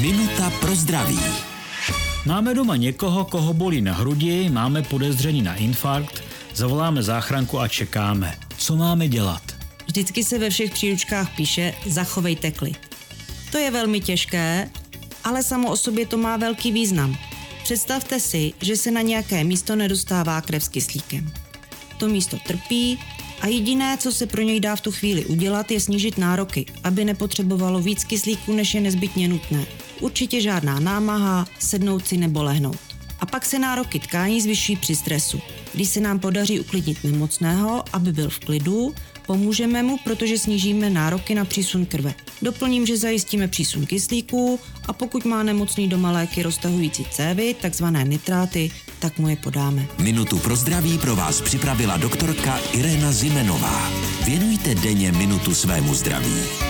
Minuta pro zdraví. Máme doma někoho, koho bolí na hrudi, máme podezření na infarkt, zavoláme záchranku a čekáme. Co máme dělat? Vždycky se ve všech příručkách píše zachovejte klid. To je velmi těžké, ale samo o sobě to má velký význam. Představte si, že se na nějaké místo nedostává krev s kyslíkem. To místo trpí a jediné, co se pro něj dá v tu chvíli udělat, je snížit nároky, aby nepotřebovalo víc kyslíku, než je nezbytně nutné. Určitě žádná námaha, sednout si nebo lehnout. A pak se nároky tkání zvyšují při stresu. Když se nám podaří uklidnit nemocného, aby byl v klidu, pomůžeme mu, protože snížíme nároky na přísun krve. Doplním, že zajistíme přísun kyslíku a pokud má nemocný doma léky roztahující cévy, takzvané nitráty, tak mu je podáme. Minutu pro zdraví pro vás připravila doktorka Irena Zimenová. Věnujte denně minutu svému zdraví.